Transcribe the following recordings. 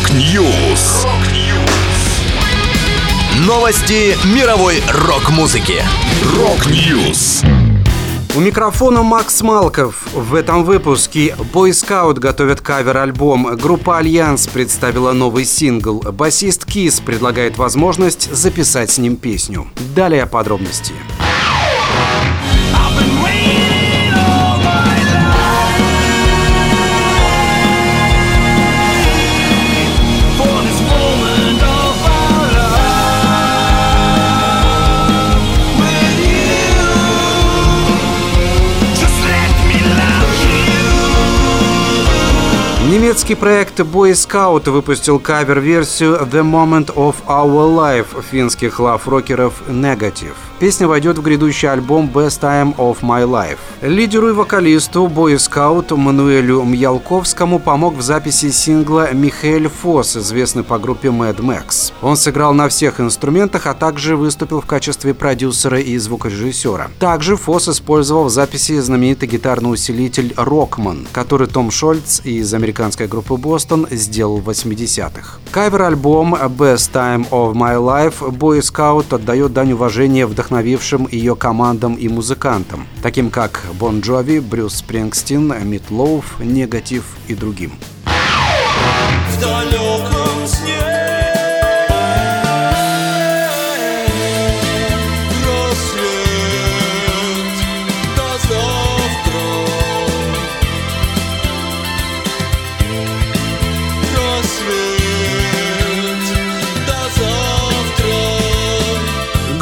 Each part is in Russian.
Rock News. Новости мировой рок-музыки. Rock News. У микрофона Макс Малков. В этом выпуске Scout готовят кавер-альбом. Группа Альянс представила новый сингл. Басист Kiss предлагает возможность записать с ним песню. Далее подробности. Немецкий проект Boy Scout выпустил кавер-версию The Moment of Our Life финских лав-рокеров Negative. Песня войдет в грядущий альбом Best Time of My Life. Лидеру и вокалисту Scout Мануэлю Мьялковскому помог в записи сингла Михаэль Фос, известный по группе Mad Max. Он сыграл на всех инструментах, а также выступил в качестве продюсера и звукорежиссера. Также Фос использовал в записи знаменитый гитарный усилитель Rockman, который Том Шольц из американской группы Бостон сделал в 80-х. Кавер-альбом Best Time of My Life Scout отдает дань уважения вдохновению вдохновившим ее командам и музыкантам, таким как Бон Джови, Брюс Спрингстин, Мит Лоуф, Негатив и другим. В далеком сне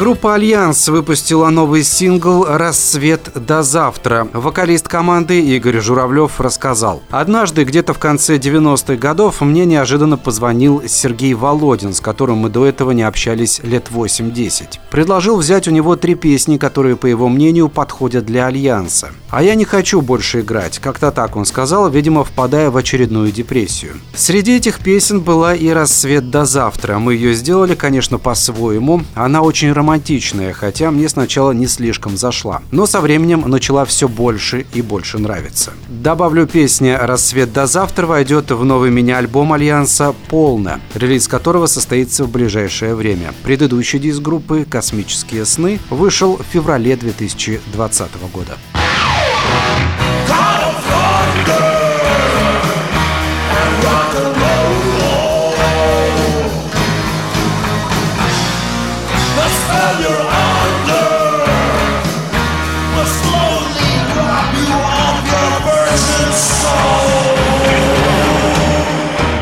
Группа «Альянс» выпустила новый сингл «Рассвет до завтра». Вокалист команды Игорь Журавлев рассказал. «Однажды, где-то в конце 90-х годов, мне неожиданно позвонил Сергей Володин, с которым мы до этого не общались лет 8-10. Предложил взять у него три песни, которые, по его мнению, подходят для «Альянса». А я не хочу больше играть. Как-то так он сказал, видимо, впадая в очередную депрессию. Среди этих песен была и «Рассвет до завтра». Мы ее сделали, конечно, по-своему. Она очень романтичная романтичная, хотя мне сначала не слишком зашла. Но со временем начала все больше и больше нравиться. Добавлю песня «Рассвет до завтра» войдет в новый мини-альбом Альянса «Полно», релиз которого состоится в ближайшее время. Предыдущий диск группы «Космические сны» вышел в феврале 2020 года.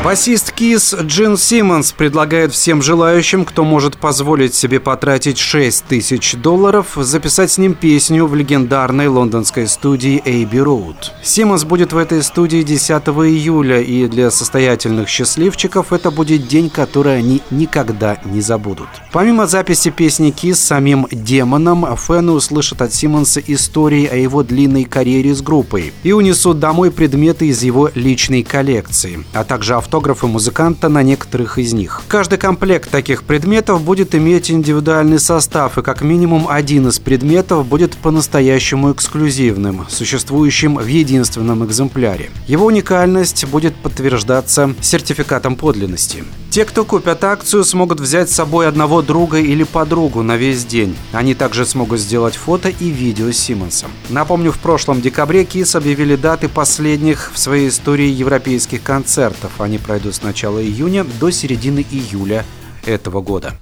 Басист Kiss Джин Симмонс предлагает всем желающим, кто может позволить себе потратить 6 тысяч долларов, записать с ним песню в легендарной лондонской студии Abbey Road. Симмонс будет в этой студии 10 июля, и для состоятельных счастливчиков это будет день, который они никогда не забудут. Помимо записи песни Kiss с самим демоном, фэны услышат от Симмонса истории о его длинной карьере с группой и унесут домой предметы из его личной коллекции, а также авто автографы музыканта на некоторых из них. Каждый комплект таких предметов будет иметь индивидуальный состав, и как минимум один из предметов будет по-настоящему эксклюзивным, существующим в единственном экземпляре. Его уникальность будет подтверждаться сертификатом подлинности. Те, кто купят акцию, смогут взять с собой одного друга или подругу на весь день. Они также смогут сделать фото и видео с Симмонсом. Напомню, в прошлом декабре КИС объявили даты последних в своей истории европейских концертов. Они пройдут с начала июня до середины июля этого года.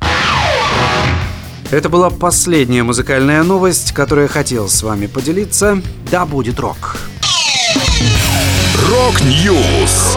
Это была последняя музыкальная новость, которую я хотел с вами поделиться. Да будет рок! Rock News!